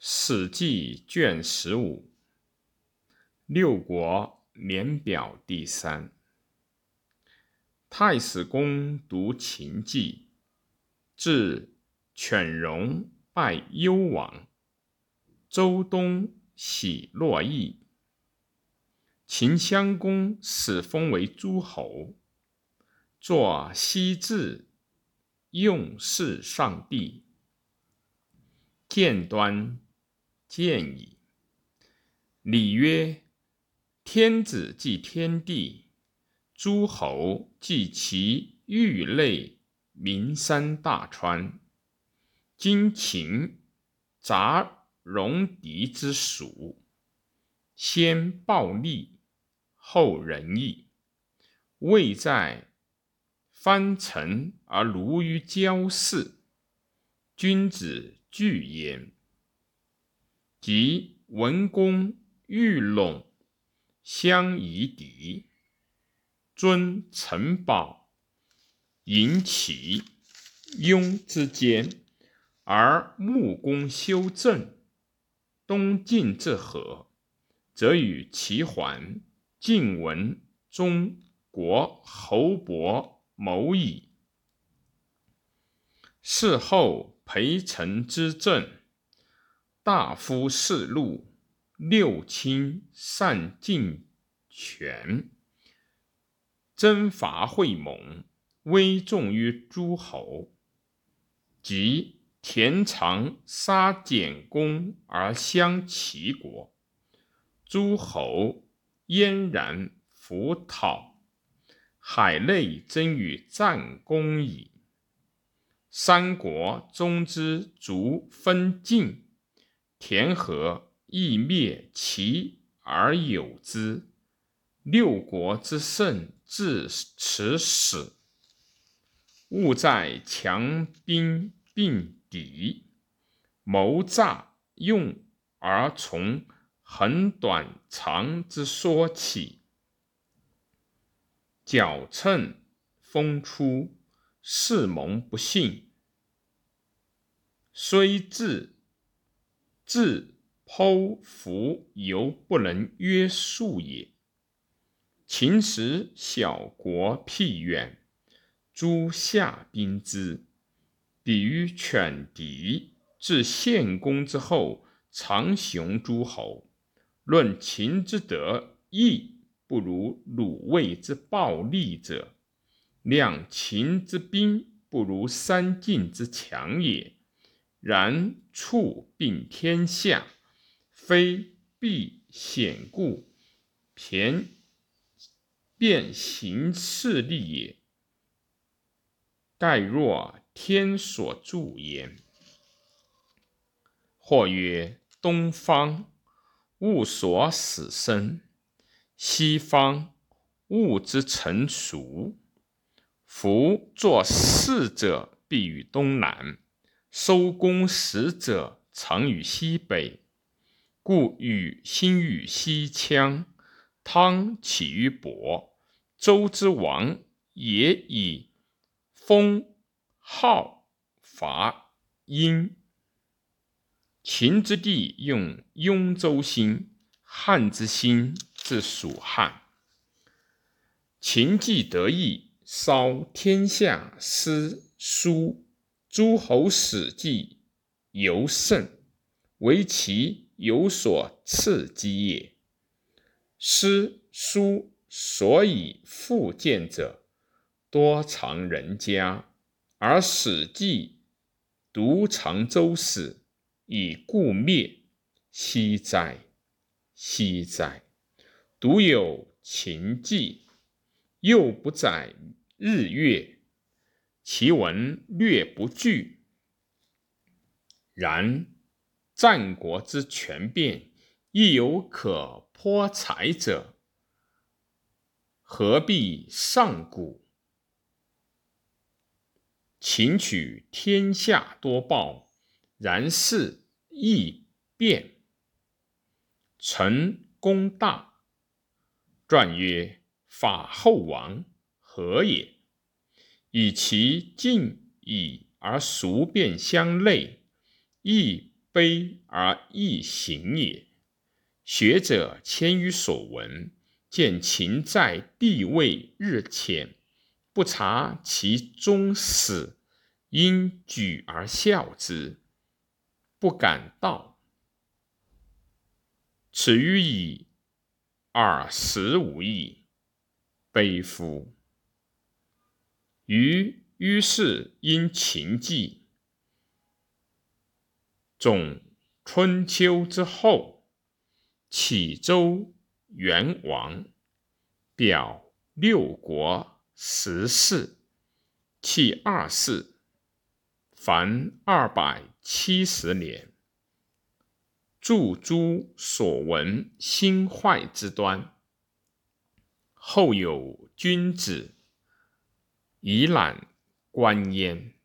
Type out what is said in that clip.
史记卷十五，六国年表第三。太史公读秦记，至犬戎败幽王，周东喜洛邑。秦襄公始封为诸侯，作西至，用事上帝，见端。见矣。礼曰：天子祭天地，诸侯祭其域内名山大川。今秦杂戎狄之属，先暴力，后仁义，未在藩城而奴于郊市，君子惧焉。即文公欲陇相夷狄，尊城堡，引起雍之间，而穆公修正，东晋之和，则与齐桓、晋文中国侯伯谋矣。事后陪臣之政。大夫士禄，六亲善敬权，征伐会盟，威重于诸侯。及田常杀简公而相齐国，诸侯嫣然服讨，海内争与战功矣。三国终之逐分晋。田和亦灭齐而有之，六国之盛至此始。勿在强兵并敌，谋诈用而从横短长之说起。矫称风出，士蒙不信，虽至。自剖腹犹不能约束也。秦时小国僻远，诸夏兵之，比于犬敌。至献公之后，常雄诸侯。论秦之德，亦不如鲁卫之暴力者。量秦之兵，不如三晋之强也。然处并天下，非必险固，偏变行势利也。盖若天所助焉。或曰：东方物所始生，西方物之成熟。夫作事者，必于东南。收功使者常于西北，故禹兴于西羌，汤起于亳，周之王也以封号伐殷。秦之地用雍州兴，汉之兴自蜀汉。秦既得意，稍天下诗书。诸侯史记尤甚，为其有所刺激也。诗书所以复见者，多藏人家，而史记独藏周史，以故灭。惜哉！惜哉！独有秦记，又不载日月。其文略不具，然战国之权变，亦有可颇才者，何必上古？秦取天下多暴，然事易变，成功大。传曰：法后王何也？以其近矣而俗变相类，亦悲而易行也。学者迁于所闻，见秦在地位日浅，不察其终始，因举而笑之，不敢道。此于以尔时无益，悲夫！于于是因秦纪，总春秋之后，启周元王，表六国十四，弃二世，凡二百七十年。著诸所闻兴坏之端，后有君子以览观焉。